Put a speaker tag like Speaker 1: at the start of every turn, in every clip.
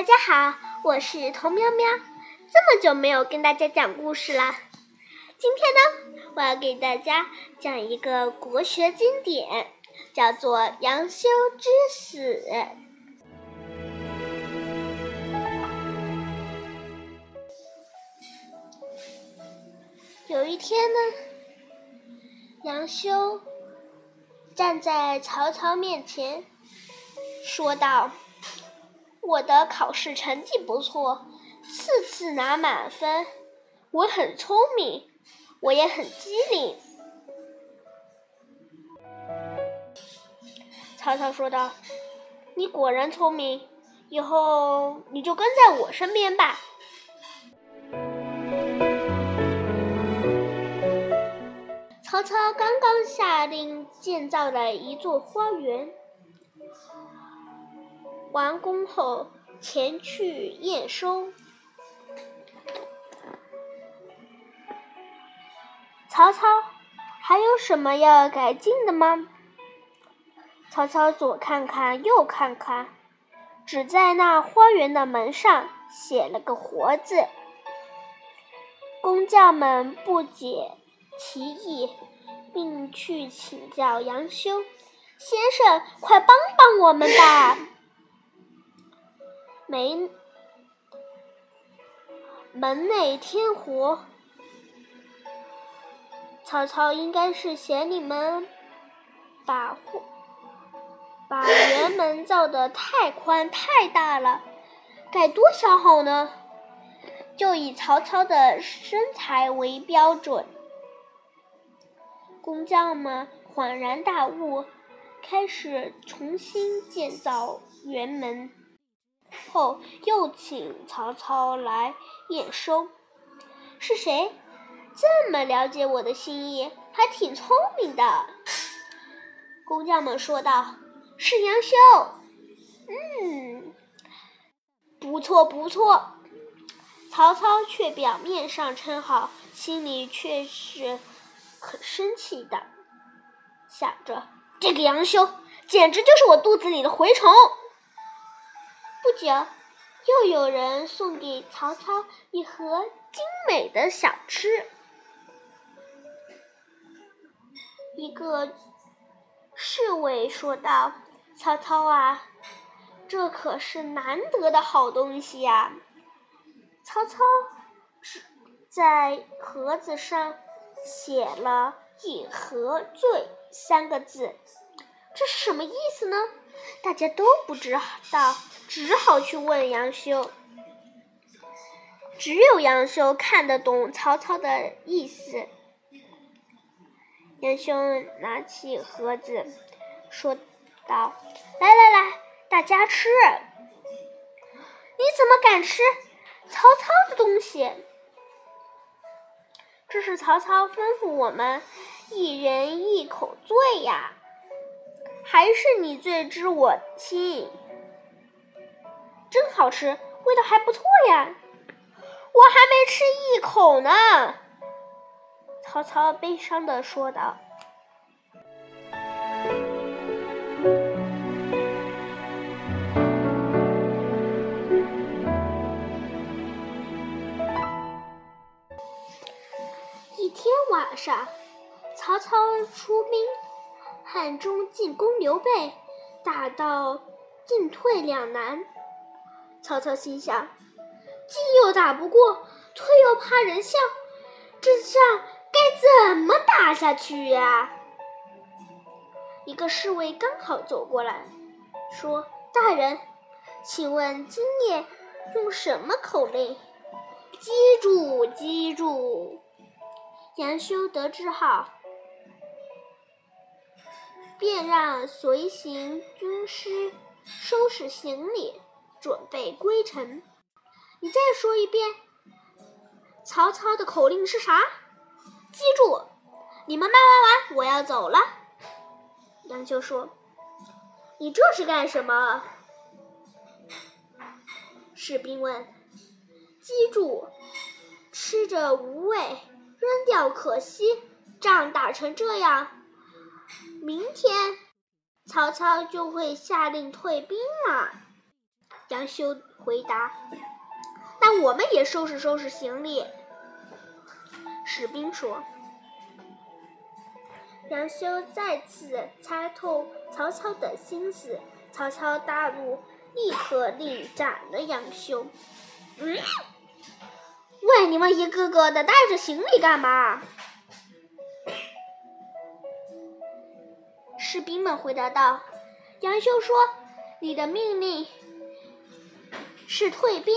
Speaker 1: 大家好，我是童喵喵。这么久没有跟大家讲故事了，今天呢，我要给大家讲一个国学经典，叫做《杨修之死》。有一天呢，杨修站在曹操面前，说道。我的考试成绩不错，次次拿满分。我很聪明，我也很机灵。曹操说道：“你果然聪明，以后你就跟在我身边吧。”曹操刚刚下令建造了一座花园。完工后，前去验收。曹操，还有什么要改进的吗？曹操左看看，右看看，只在那花园的门上写了个“活”字。工匠们不解其意，并去请教杨修先生：“快帮帮我们吧！”门门内天活，曹操应该是嫌你们把把辕门造的太宽太大了，该多小好呢？就以曹操的身材为标准。工匠们恍然大悟，开始重新建造辕门。后又请曹操来验收。是谁这么了解我的心意，还挺聪明的？工匠们说道：“是杨修。”嗯，不错不错。曹操却表面上称好，心里却是很生气的，想着这个杨修简直就是我肚子里的蛔虫。不久，又有人送给曹操一盒精美的小吃。一个侍卫说道：“曹操啊，这可是难得的好东西呀！”曹操在盒子上写了“以和罪”三个字，这是什么意思呢？大家都不知道，只好去问杨修。只有杨修看得懂曹操的意思。杨修拿起盒子，说道：“来来来，大家吃！你怎么敢吃曹操的东西？这是曹操吩咐我们一人一口罪呀。”还是你最知我心，好吃，味道还不错呀！我还没吃一口呢。曹操悲伤的说道。一天晚上，曹操出兵。汉中进攻刘备，打到进退两难。曹操心想：进又打不过，退又怕人笑，这仗该怎么打下去呀？一个侍卫刚好走过来，说：“大人，请问今夜用什么口令？”“记住，记住。”杨修得知后。便让随行军师收拾行李，准备归程。你再说一遍，曹操的口令是啥？记住，你们慢慢玩，我要走了。杨修说：“你这是干什么？”士兵问：“记住，吃着无味，扔掉可惜，仗打成这样。”明天，曹操就会下令退兵了。杨修回答：“那我们也收拾收拾行李。”士兵说。杨修再次猜透曹操的心思，曹操大怒，立刻令斩了杨修。嗯，喂，你们一个个的带着行李干嘛？士兵们回答道：“杨修说，你的命令是退兵。”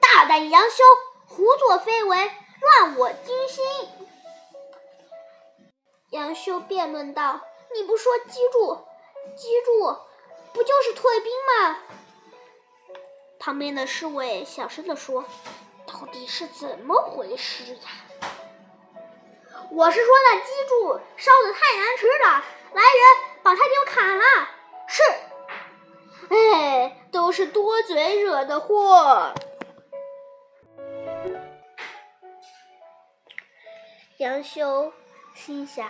Speaker 1: 大胆杨修，胡作非为，乱我军心！杨修辩论道：“你不说击住，击住，不就是退兵吗？”旁边的侍卫小声地说：“到底是怎么回事呀？”我是说那鸡柱烧的太难吃了，是多嘴惹的祸。杨修心想：“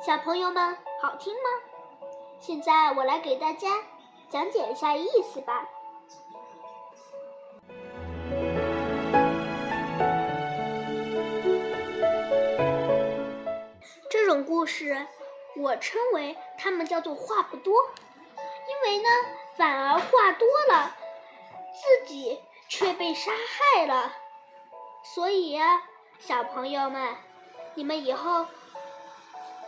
Speaker 1: 小朋友们，好听吗？现在我来给大家讲解一下意思吧。是，我称为他们叫做话不多，因为呢。”反而话多了，自己却被杀害了。所以呀，小朋友们，你们以后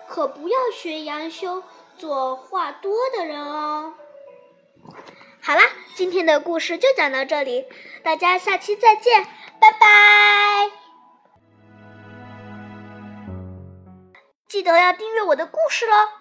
Speaker 1: 可不要学杨修做话多的人哦。好啦，今天的故事就讲到这里，大家下期再见，拜拜！记得要订阅我的故事喽。